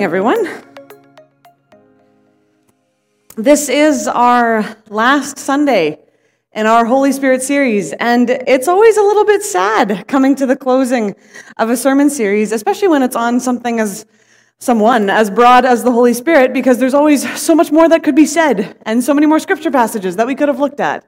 morning, everyone. This is our last Sunday in our Holy Spirit series, and it's always a little bit sad coming to the closing of a sermon series, especially when it's on something as someone as broad as the Holy Spirit, because there's always so much more that could be said and so many more scripture passages that we could have looked at.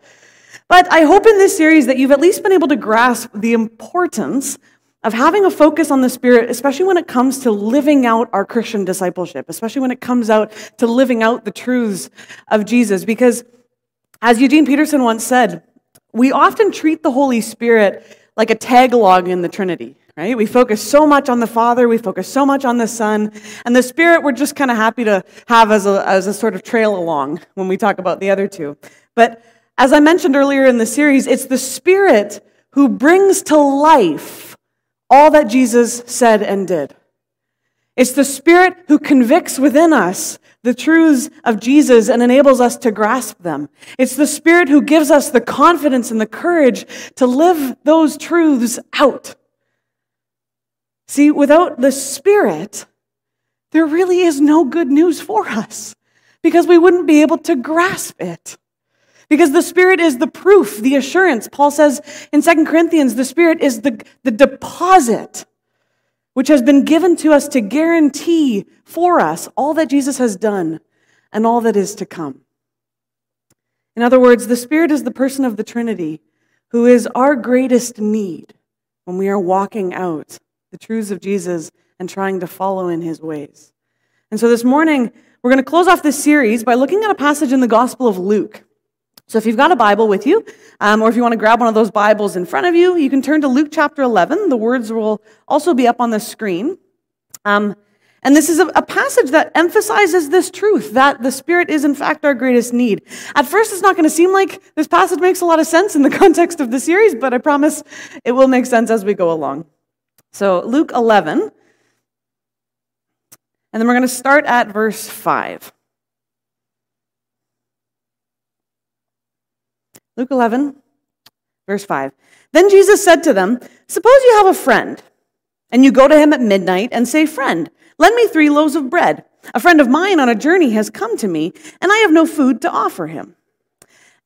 But I hope in this series that you've at least been able to grasp the importance of having a focus on the Spirit, especially when it comes to living out our Christian discipleship, especially when it comes out to living out the truths of Jesus. Because as Eugene Peterson once said, we often treat the Holy Spirit like a tagalog in the Trinity, right? We focus so much on the Father, we focus so much on the Son, and the Spirit we're just kind of happy to have as a, as a sort of trail along when we talk about the other two. But as I mentioned earlier in the series, it's the Spirit who brings to life all that Jesus said and did. It's the Spirit who convicts within us the truths of Jesus and enables us to grasp them. It's the Spirit who gives us the confidence and the courage to live those truths out. See, without the Spirit, there really is no good news for us because we wouldn't be able to grasp it. Because the Spirit is the proof, the assurance. Paul says in 2 Corinthians, the Spirit is the, the deposit which has been given to us to guarantee for us all that Jesus has done and all that is to come. In other words, the Spirit is the person of the Trinity who is our greatest need when we are walking out the truths of Jesus and trying to follow in his ways. And so this morning, we're going to close off this series by looking at a passage in the Gospel of Luke. So if you've got a Bible with you, um, or if you want to grab one of those Bibles in front of you, you can turn to Luke chapter 11. The words will also be up on the screen. Um, and this is a, a, passage that emphasizes this truth that the Spirit is, in fact, our greatest need. At first, it's not going to seem like this passage makes a lot of sense in the context of the series, but I promise it will make sense as we go along. So, Luke 11, and then we're going to start at verse 5. Luke 11, verse 5. Then Jesus said to them, Suppose you have a friend, and you go to him at midnight and say, Friend, lend me three loaves of bread. A friend of mine on a journey has come to me, and I have no food to offer him.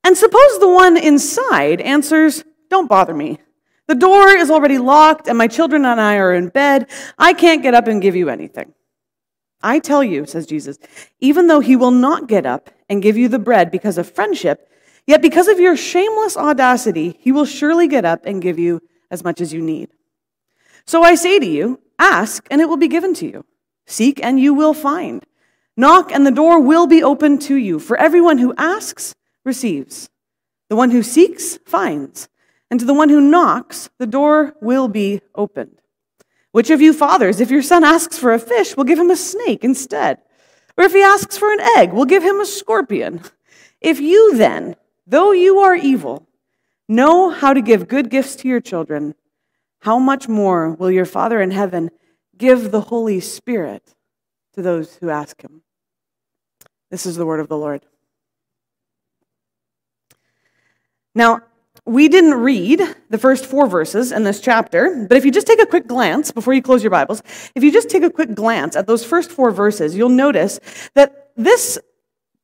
And suppose the one inside answers, Don't bother me. The door is already locked, and my children and I are in bed. I can't get up and give you anything. I tell you, says Jesus, even though he will not get up and give you the bread because of friendship, Yet because of your shameless audacity, he will surely get up and give you as much as you need. So I say to you, ask and it will be given to you. Seek and you will find. Knock and the door will be opened to you. For everyone who asks receives. The one who seeks finds. And to the one who knocks, the door will be opened. Which of you fathers, if your son asks for a fish, will give him a snake instead? Or if he asks for an egg, will give him a scorpion? If you then, Though you are evil, know how to give good gifts to your children, how much more will your Father in heaven give the Holy Spirit to those who ask him? This is the word of the Lord. Now, we didn't read the first four verses in this chapter, but if you just take a quick glance before you close your Bibles, if you just take a quick glance at those first four verses, you'll notice that this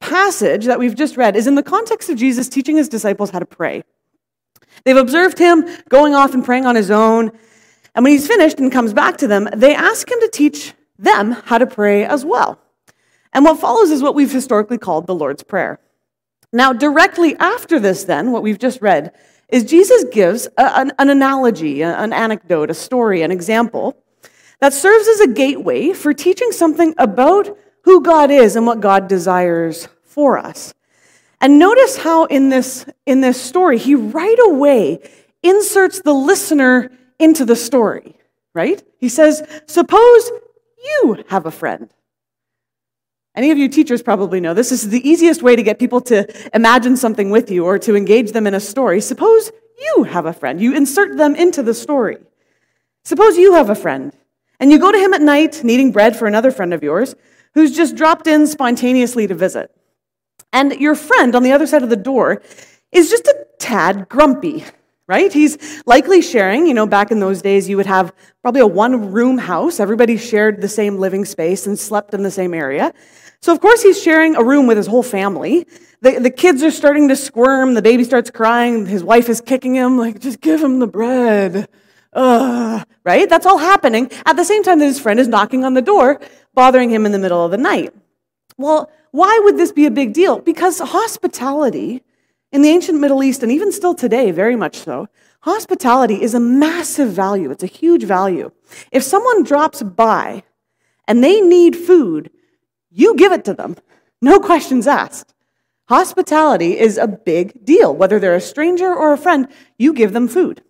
passage that we've just read is in the context of Jesus teaching his disciples how to pray. They've observed him going off and praying on his own. And when he's finished and comes back to them, they ask him to teach them how to pray as well. And what follows is what we've historically called the Lord's Prayer. Now, directly after this, then, what we've just read, is Jesus gives a, an, an analogy, an anecdote, a story, an example that serves as a gateway for teaching something about who God is and what God desires for us. And notice how in this, in this story, he right away inserts the listener into the story, right? He says, Suppose you have a friend. Any of you teachers probably know this This is the easiest way to get people to imagine something with you or to engage them in a story. Suppose you have a friend. You insert them into the story. Suppose you have a friend and you go to him at night needing bread for another friend of yours who's just dropped in spontaneously to visit. And your friend on the other side of the door is just a tad grumpy, right? He's likely sharing, you know, back in those days, you would have probably a one room house. Everybody shared the same living space and slept in the same area. So, of course, he's sharing a room with his whole family. The, the kids are starting to squirm. The baby starts crying. His wife is kicking him, like, just give him the bread. Ugh, right? That's all happening at the same time that his friend is knocking on the door, bothering him in the middle of the night. Well, why would this be a big deal? Because hospitality in the ancient Middle East, and even still today, very much so, hospitality is a massive value. It's a huge value. If someone drops by and they need food, you give it to them. No questions asked. Hospitality is a big deal. Whether they're a stranger or a friend, you give them food.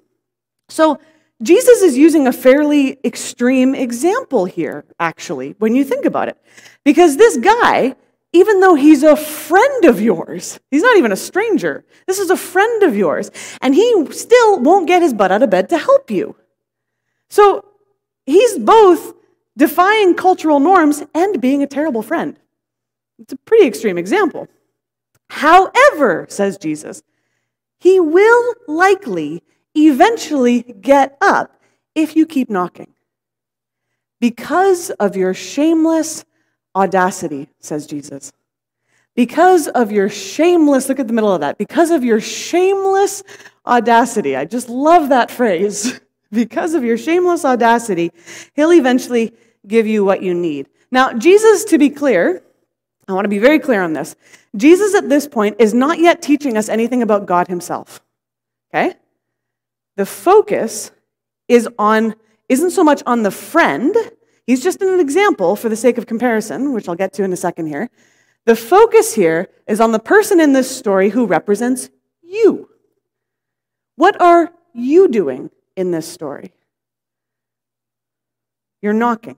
So, Jesus is using a fairly extreme example here, actually, when you think about it. Because this guy even though he's a friend of yours. He's not even a stranger. This is a friend of yours. And he still won't get his butt out of bed to help you. So he's both defying cultural norms and being a terrible friend. It's a pretty extreme example. However, says Jesus, he will likely eventually get up if you keep knocking. Because of your shameless audacity, says Jesus. Because of your shameless, look at the middle of that, because of your shameless audacity, I just love that phrase. because of your shameless audacity, he'll eventually give you what you need. Now, Jesus, to be clear, I want to be very clear on this. Jesus at this point is not yet teaching us anything about God himself. Okay? The focus is on isn't so much on the friend He's just an example for the sake of comparison, which I'll get to in a second here. The focus here is on the person in this story who represents you. What are you doing in this story? You're knocking,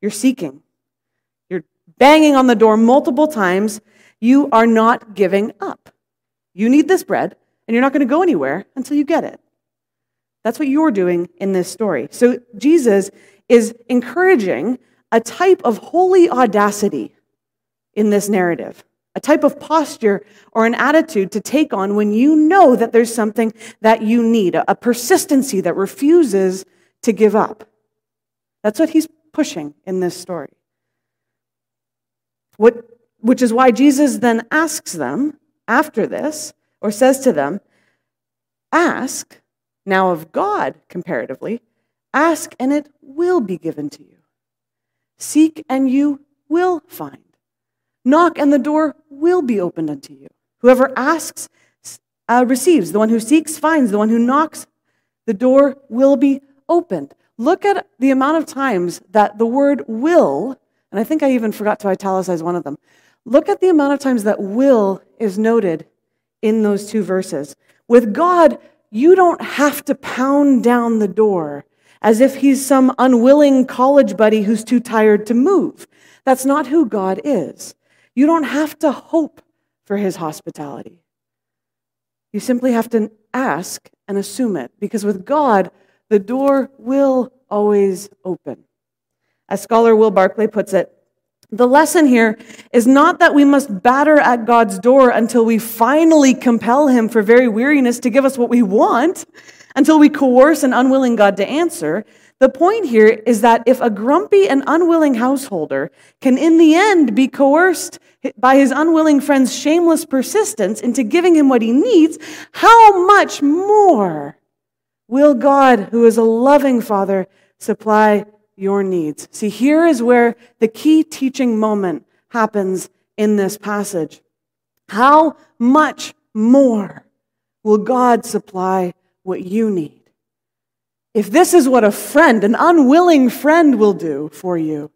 you're seeking, you're banging on the door multiple times. You are not giving up. You need this bread, and you're not going to go anywhere until you get it. That's what you're doing in this story. So Jesus is encouraging a type of holy audacity in this narrative, a type of posture or an attitude to take on when you know that there's something that you need, a persistency that refuses to give up. That's what he's pushing in this story. What, which is why Jesus then asks them after this, or says to them, Ask now of God comparatively, Ask and it will be given to you. Seek and you will find. Knock and the door will be opened unto you. Whoever asks uh, receives. The one who seeks finds. The one who knocks, the door will be opened. Look at the amount of times that the word will, and I think I even forgot to italicize one of them. Look at the amount of times that will is noted in those two verses. With God, you don't have to pound down the door as if he's some unwilling college buddy who's too tired to move. That's not who God is. You don't have to hope for his hospitality. You simply have to ask and assume it, because with God, the door will always open. As scholar Will Barclay puts it, the lesson here is not that we must batter at God's door until we finally compel him for very weariness to give us what we want until we coerce an unwilling God to answer. The point here is that if a grumpy and unwilling householder can, in the end, be coerced by his unwilling friend's shameless persistence into giving him what he needs, how much more will God, who is a loving Father, supply your needs? See, here is where the key teaching moment happens in this passage. How much more will God supply what you need. If this is what a friend, an unwilling friend, will do for you,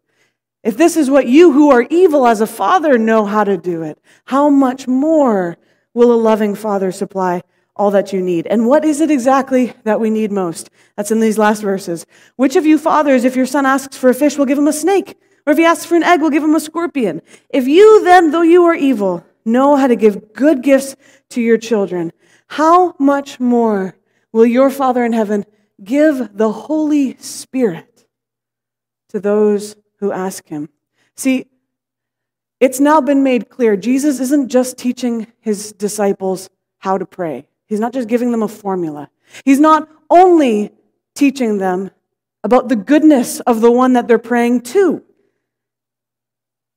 if this is what you who are evil as a father know how to do it, how much more will a loving father supply all that you need? And what is it exactly that we need most? That's in these last verses. Which of you fathers, if your son asks for a fish, will give him a snake? Or if he asks for an egg, will give him a scorpion? If you then, though you are evil, know how to give good gifts to your children, how much more will your Father in heaven give the Holy Spirit to those who ask him. See, it's now been made clear Jesus isn't just teaching his disciples how to pray. He's not just giving them a formula. He's not only teaching them about the goodness of the one that they're praying to.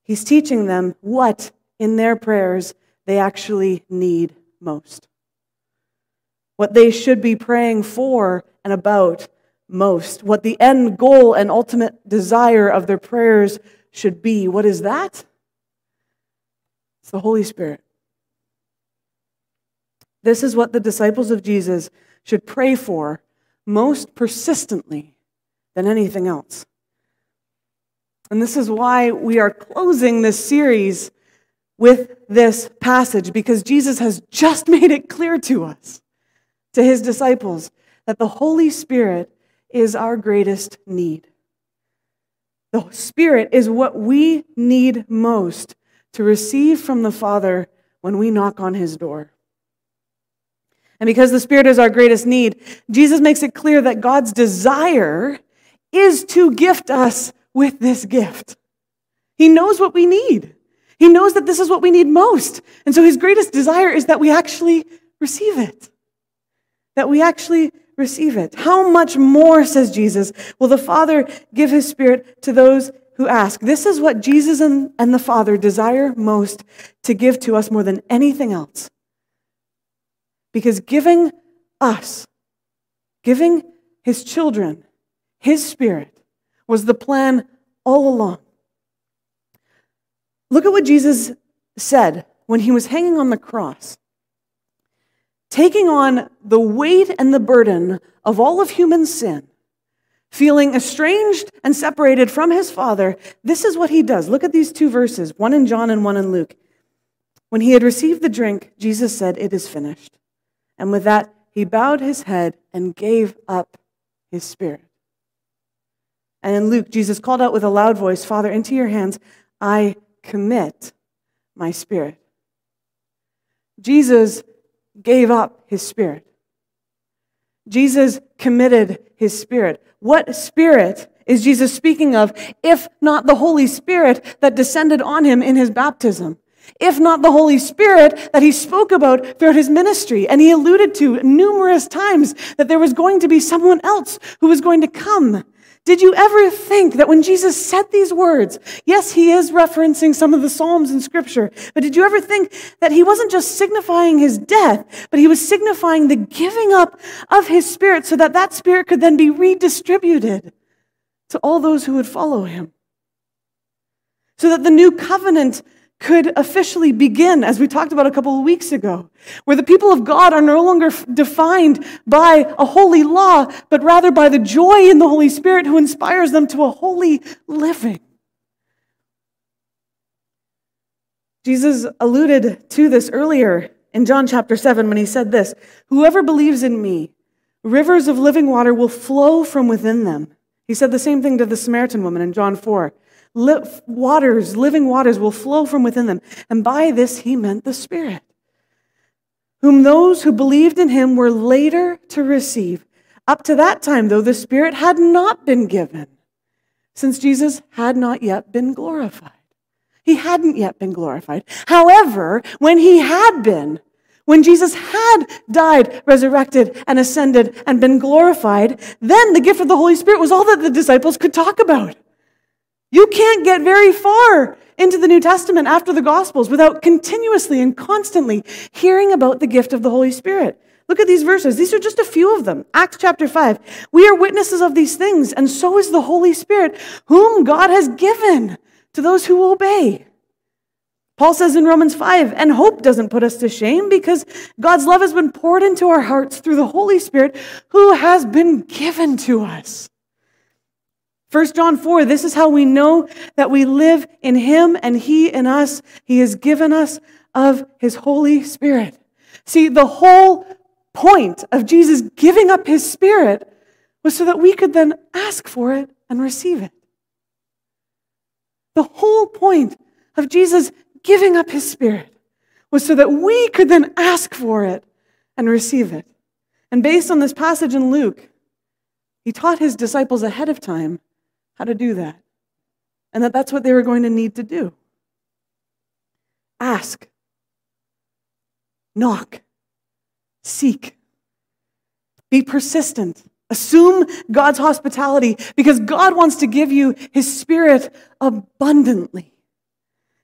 He's teaching them what in their prayers they actually need most. What they should be praying for and about most. What the end goal and ultimate desire of their prayers should be. What is that? It's the Holy Spirit. This is what the disciples of Jesus should pray for most persistently than anything else. And this is why we are closing this series with this passage, because Jesus has just made it clear to us, to his disciples, that the Holy Spirit is our greatest need. The Spirit is what we need most to receive from the Father when we knock on his door. And because the Spirit is our greatest need, Jesus makes it clear that God's desire is to gift us with this gift. He knows what we need. He knows that this is what we need most. And so his greatest desire is that we actually receive it. That we actually receive it. How much more, says Jesus, will the Father give his Spirit to those who ask? This is what Jesus and, and the Father desire most to give to us more than anything else. Because giving us, giving his children, his spirit, was the plan all along. Look at what Jesus said when he was hanging on the cross. Taking on the weight and the burden of all of human sin, feeling estranged and separated from his Father, this is what he does. Look at these two verses, one in John and one in Luke. When he had received the drink, Jesus said, It is finished. And with that, he bowed his head and gave up his spirit. And in Luke, Jesus called out with a loud voice, Father, into your hands I commit my spirit. Jesus gave up his spirit. Jesus committed his spirit. What spirit is Jesus speaking of, if not the Holy Spirit that descended on him in his baptism? If not the Holy Spirit that he spoke about throughout his ministry. And he alluded to numerous times that there was going to be someone else who was going to come. Did you ever think that when Jesus said these words, yes, he is referencing some of the Psalms in Scripture, but did you ever think that he wasn't just signifying his death, but he was signifying the giving up of his Spirit so that that Spirit could then be redistributed to all those who would follow him? So that the new covenant could officially begin, as we talked about a couple of weeks ago, where the people of God are no longer defined by a holy law, but rather by the joy in the Holy Spirit who inspires them to a holy living. Jesus alluded to this earlier in John chapter 7 when he said this Whoever believes in me, rivers of living water will flow from within them. He said the same thing to the Samaritan woman in John 4 waters, living waters will flow from within them. And by this he meant the Spirit, whom those who believed in him were later to receive. Up to that time, though, the Spirit had not been given, since Jesus had not yet been glorified. He hadn't yet been glorified. However, when he had been, when Jesus had died, resurrected, and ascended and been glorified, then the gift of the Holy Spirit was all that the disciples could talk about. You can't get very far into the New Testament after the Gospels without continuously and constantly hearing about the gift of the Holy Spirit. Look at these verses. These are just a few of them. Acts chapter 5. We are witnesses of these things, and so is the Holy Spirit, whom God has given to those who obey. Paul says in Romans 5, and hope doesn't put us to shame because God's love has been poured into our hearts through the Holy Spirit who has been given to us. 1 John 4, this is how we know that we live in Him and He in us. He has given us of His Holy Spirit. See, the whole point of Jesus giving up His Spirit was so that we could then ask for it and receive it. The whole point of Jesus giving up His Spirit was so that we could then ask for it and receive it. And based on this passage in Luke, He taught His disciples ahead of time how to do that. And that that's what they were going to need to do. Ask, knock, Seek. Be persistent. Assume God's hospitality because God wants to give you His Spirit abundantly.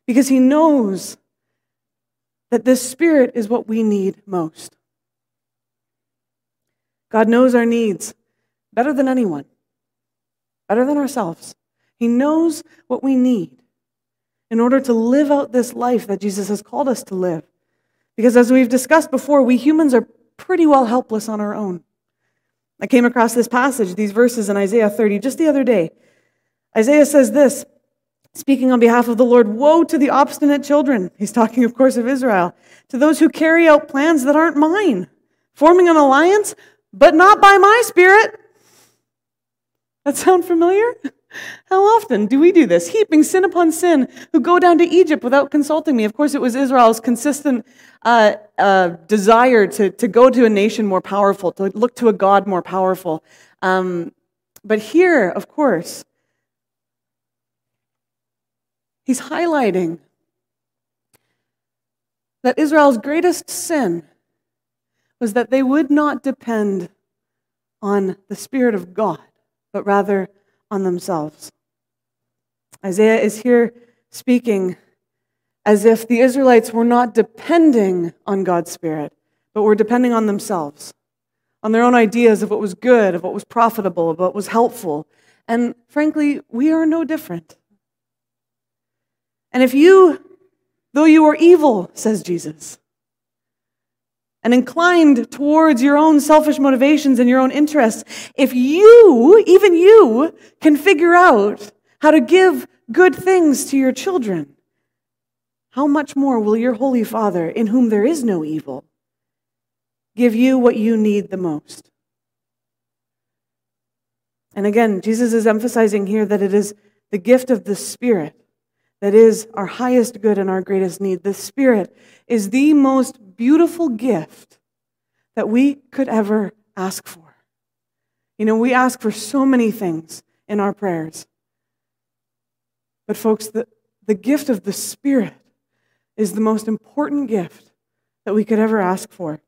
Because He knows that this Spirit is what we need most. God knows our needs better than anyone, better than ourselves. He knows what we need in order to live out this life that Jesus has called us to live. Because as we've discussed before, we humans are pretty well helpless on our own. I came across this passage, these verses in Isaiah 30, just the other day. Isaiah says this, speaking on behalf of the Lord Woe to the obstinate children. He's talking, of course, of Israel. To those who carry out plans that aren't mine, forming an alliance, but not by my spirit. That sound familiar? How often do we do this? Heaping sin upon sin, who go down to Egypt without consulting me. Of course, it was Israel's consistent uh, uh, desire to, to go to a nation more powerful, to look to a God more powerful. Um, but here, of course, he's highlighting that Israel's greatest sin was that they would not depend on the Spirit of God, but rather on themselves. Isaiah is here speaking as if the Israelites were not depending on God's Spirit, but were depending on themselves, on their own ideas of what was good, of what was profitable, of what was helpful. And frankly, we are no different. And if you, though you are evil, says Jesus, and inclined towards your own selfish motivations and your own interests, if you, even you, can figure out how to give good things to your children, how much more will your Holy Father, in whom there is no evil, give you what you need the most? And again, Jesus is emphasizing here that it is the gift of the Spirit that is our highest good and our greatest need. The Spirit is the most beautiful gift that we could ever ask for. You know, we ask for so many things in our prayers. But, folks, the, the gift of the Spirit is the most important gift that we could ever ask for.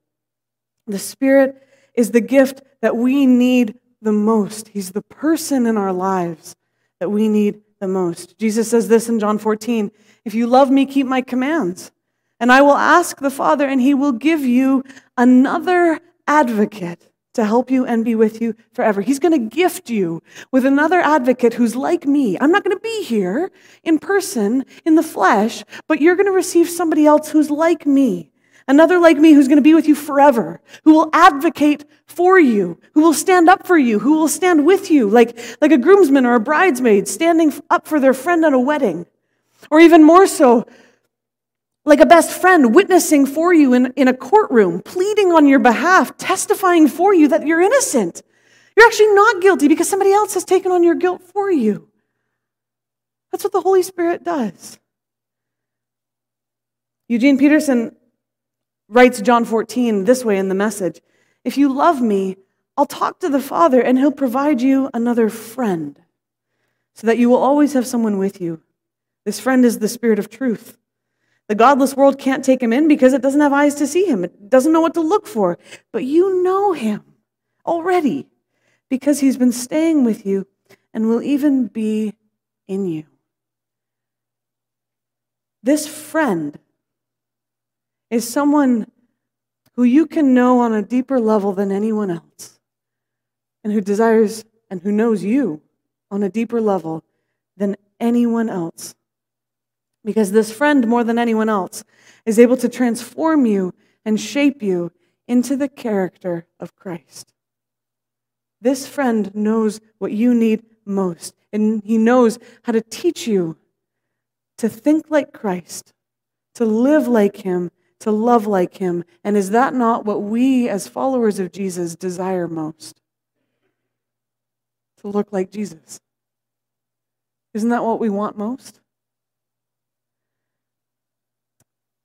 The Spirit is the gift that we need the most. He's the person in our lives that we need the most. Jesus says this in John 14 If you love me, keep my commands. And I will ask the Father, and he will give you another advocate to help you and be with you forever. He's going to gift you with another advocate who's like me. I'm not going to be here in person, in the flesh, but you're going to receive somebody else who's like me Another like me who's going to be with you forever, who will advocate for you, who will stand up for you, who will stand with you, like, like a groomsman or a bridesmaid standing up for their friend at a wedding. Or even more so, like a best friend witnessing for you in, in a courtroom, pleading on your behalf, testifying for you that you're innocent. You're actually not guilty because somebody else has taken on your guilt for you. That's what the Holy Spirit does. Eugene Peterson writes John 14 this way in the message If you love me, I'll talk to the Father and he'll provide you another friend so that you will always have someone with you. This friend is the Spirit of truth. The godless world can't take him in because it doesn't have eyes to see him. It doesn't know what to look for. But you know him already because he's been staying with you and will even be in you. This friend is someone who you can know on a deeper level than anyone else, and who desires and who knows you on a deeper level than anyone else. Because this friend, more than anyone else, is able to transform you and shape you into the character of Christ. This friend knows what you need most, and he knows how to teach you to think like Christ, to live like him, to love like him. And is that not what we, as followers of Jesus, desire most? To look like Jesus. Isn't that what we want most?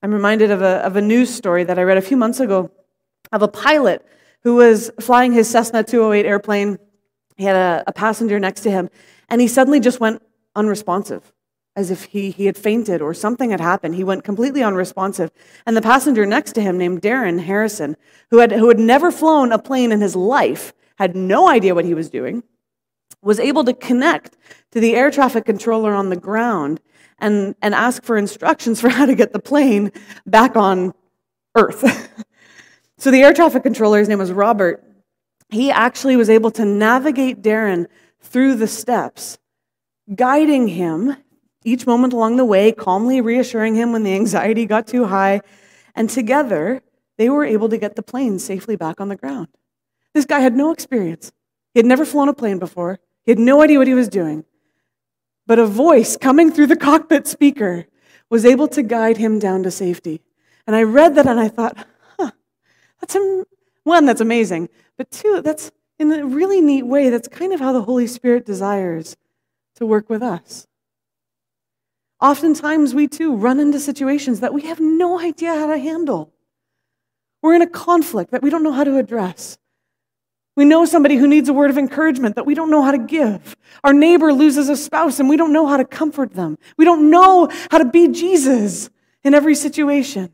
I'm reminded of a, of a news story that I read a few months ago of a pilot who was flying his Cessna 208 airplane. He had a, a passenger next to him, and he suddenly just went unresponsive. As if he, he had fainted or something had happened. He went completely unresponsive. And the passenger next to him, named Darren Harrison, who had, who had never flown a plane in his life, had no idea what he was doing, was able to connect to the air traffic controller on the ground and, and ask for instructions for how to get the plane back on Earth. so the air traffic controller, his name was Robert, he actually was able to navigate Darren through the steps, guiding him each moment along the way, calmly reassuring him when the anxiety got too high. And together, they were able to get the plane safely back on the ground. This guy had no experience. He had never flown a plane before. He had no idea what he was doing. But a voice coming through the cockpit speaker was able to guide him down to safety. And I read that and I thought, huh, that's am- one, that's amazing. But two, that's in a really neat way, that's kind of how the Holy Spirit desires to work with us. Oftentimes, we too run into situations that we have no idea how to handle. We're in a conflict that we don't know how to address. We know somebody who needs a word of encouragement that we don't know how to give. Our neighbor loses a spouse and we don't know how to comfort them. We don't know how to be Jesus in every situation.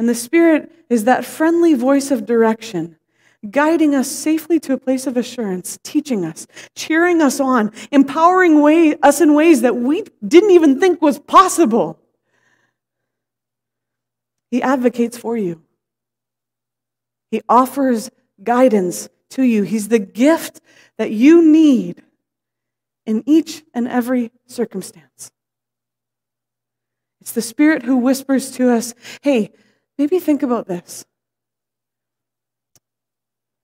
And the Spirit is that friendly voice of direction guiding us safely to a place of assurance, teaching us, cheering us on, empowering way, us in ways that we didn't even think was possible. He advocates for you. He offers guidance to you. He's the gift that you need in each and every circumstance. It's the Spirit who whispers to us, hey, maybe think about this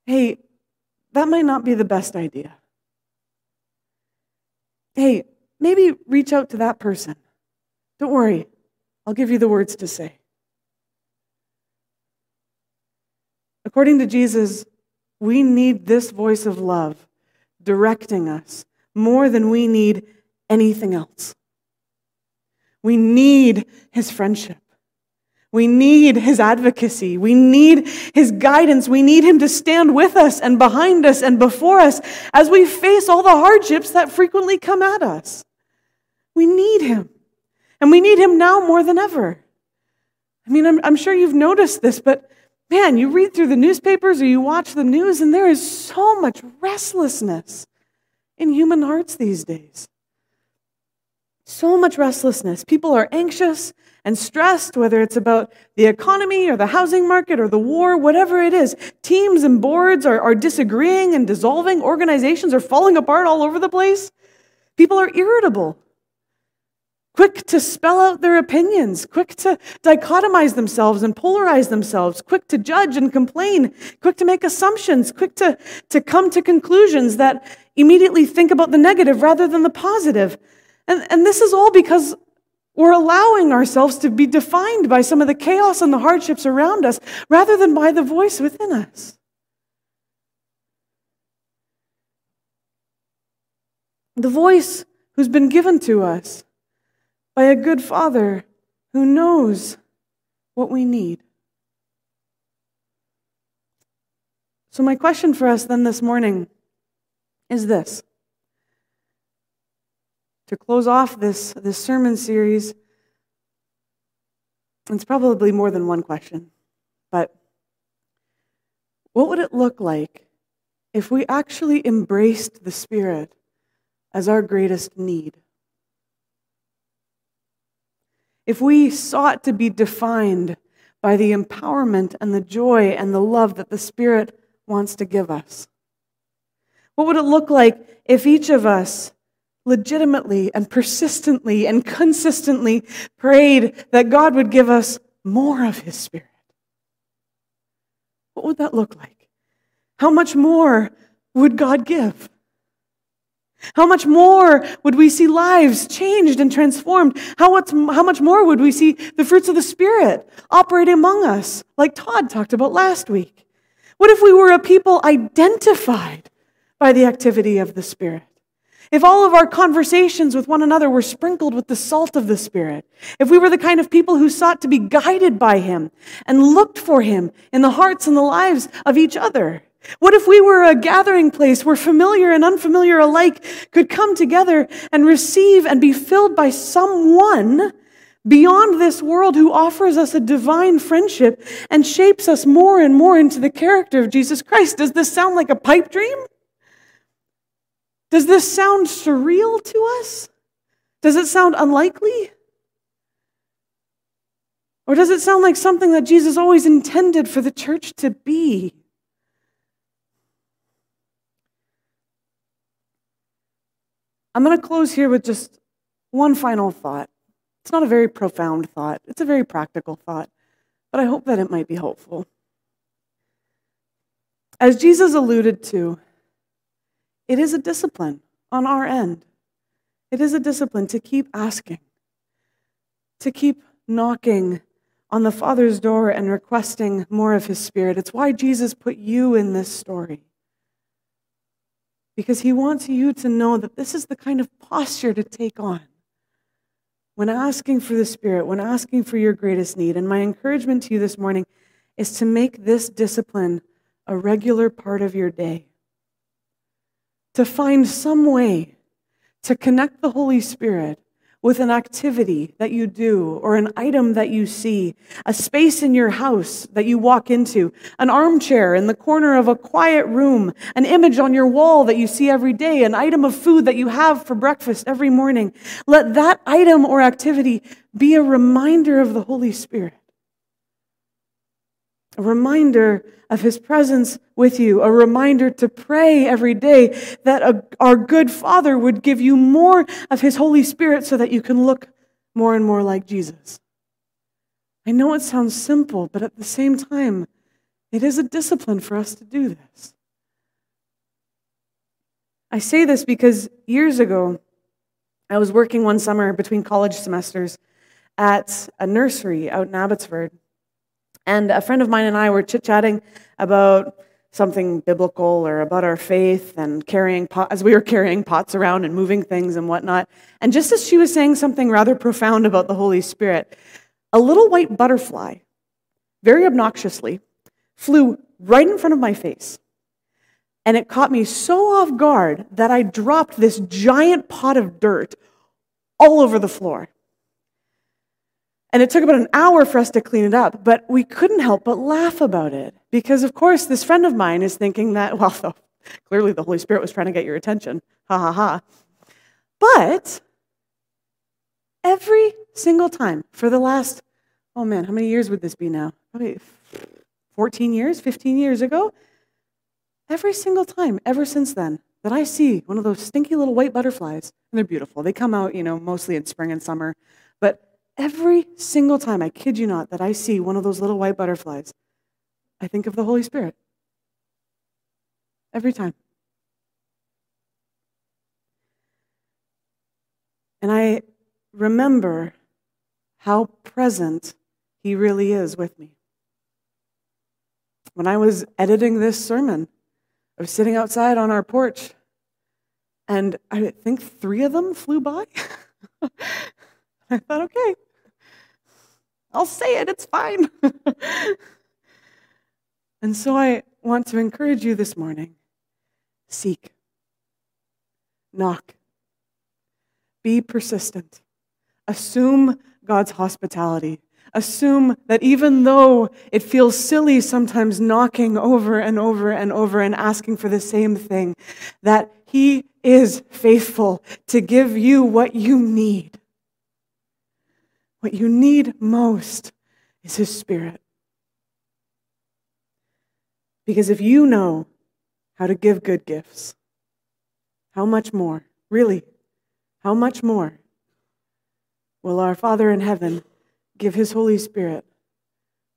hey, that might not be the best idea. Hey, maybe reach out to that person. Don't worry, I'll give you the words to say. According to Jesus, we need this voice of love directing us more than we need anything else. We need his friendship. We need his advocacy. We need his guidance. We need him to stand with us and behind us and before us as we face all the hardships that frequently come at us. We need him. And we need him now more than ever. I mean, I'm, I'm sure you've noticed this, but man, you read through the newspapers or you watch the news, and there is so much restlessness in human hearts these days. So much restlessness. People are anxious and stressed, whether it's about the economy or the housing market or the war, whatever it is. Teams and boards are, are disagreeing and dissolving. Organizations are falling apart all over the place. People are irritable, quick to spell out their opinions, quick to dichotomize themselves and polarize themselves, quick to judge and complain, quick to make assumptions, quick to, to come to conclusions that immediately think about the negative rather than the positive. And, and this is all because we're allowing ourselves to be defined by some of the chaos and the hardships around us rather than by the voice within us. The voice who's been given to us by a good father who knows what we need. So, my question for us then this morning is this to close off this, this sermon series, it's probably more than one question, but what would it look like if we actually embraced the Spirit as our greatest need? If we sought to be defined by the empowerment and the joy and the love that the Spirit wants to give us? What would it look like if each of us legitimately and persistently and consistently prayed that God would give us more of His Spirit. What would that look like? How much more would God give? How much more would we see lives changed and transformed? How much, how much more would we see the fruits of the Spirit operate among us, like Todd talked about last week? What if we were a people identified by the activity of the Spirit? If all of our conversations with one another were sprinkled with the salt of the Spirit, if we were the kind of people who sought to be guided by Him and looked for Him in the hearts and the lives of each other, What if we were a gathering place where familiar and unfamiliar alike could come together and receive and be filled by someone beyond this world who offers us a divine friendship and shapes us more and more into the character of Jesus Christ? Does this sound like a pipe dream? Does this sound surreal to us? Does it sound unlikely? Or does it sound like something that Jesus always intended for the church to be? I'm going to close here with just one final thought. It's not a very profound thought, it's a very practical thought, but I hope that it might be helpful. As Jesus alluded to, it is a discipline on our end. It is a discipline to keep asking, to keep knocking on the Father's door and requesting more of His Spirit. It's why Jesus put you in this story because he wants you to know that this is the kind of posture to take on when asking for the Spirit, when asking for your greatest need. And my encouragement to you this morning is to make this discipline a regular part of your day, to find some way to connect the Holy Spirit with an activity that you do or an item that you see, a space in your house that you walk into, an armchair in the corner of a quiet room, an image on your wall that you see every day, an item of food that you have for breakfast every morning. Let that item or activity be a reminder of the Holy Spirit a reminder of his presence with you, a reminder to pray every day that a, our good Father would give you more of his Holy Spirit so that you can look more and more like Jesus. I know it sounds simple, but at the same time, it is a discipline for us to do this. I say this because years ago, I was working one summer between college semesters at a nursery out in Abbotsford. And a friend of mine and I were chit chatting about something biblical or about our faith and carrying pot, as we were carrying pots around and moving things and whatnot. And just as she was saying something rather profound about the Holy Spirit, a little white butterfly, very obnoxiously, flew right in front of my face. And it caught me so off guard that I dropped this giant pot of dirt all over the floor. And it took about an hour for us to clean it up, but we couldn't help but laugh about it. Because, of course, this friend of mine is thinking that, well, clearly the Holy Spirit was trying to get your attention. Ha ha ha. But every single time for the last, oh man, how many years would this be now? Probably 14 years, 15 years ago. Every single time, ever since then, that I see one of those stinky little white butterflies, and they're beautiful. They come out, you know, mostly in spring and summer, Every single time, I kid you not, that I see one of those little white butterflies, I think of the Holy Spirit. Every time. And I remember how present He really is with me. When I was editing this sermon, I was sitting outside on our porch, and I think three of them flew by. I thought, okay, I'll say it, it's fine. and so I want to encourage you this morning seek, knock, be persistent, assume God's hospitality. Assume that even though it feels silly sometimes knocking over and over and over and asking for the same thing, that He is faithful to give you what you need. What you need most is His Spirit. Because if you know how to give good gifts, how much more, really, how much more will our Father in heaven give His Holy Spirit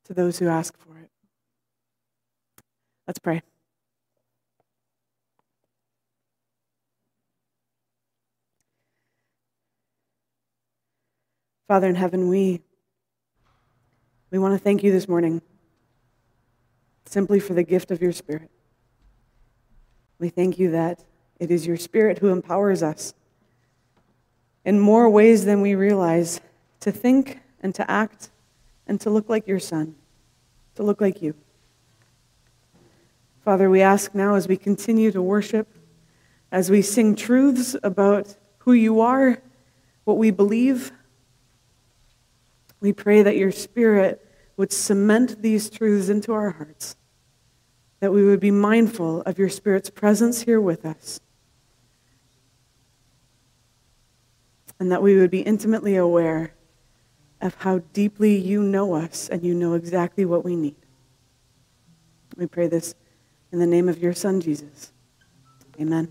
to those who ask for it? Let's pray. Father in heaven, we, we want to thank you this morning simply for the gift of your Spirit. We thank you that it is your Spirit who empowers us in more ways than we realize to think and to act and to look like your Son, to look like you. Father, we ask now as we continue to worship, as we sing truths about who you are, what we believe, we pray that your Spirit would cement these truths into our hearts, that we would be mindful of your Spirit's presence here with us, and that we would be intimately aware of how deeply you know us and you know exactly what we need. We pray this in the name of your Son, Jesus. Amen.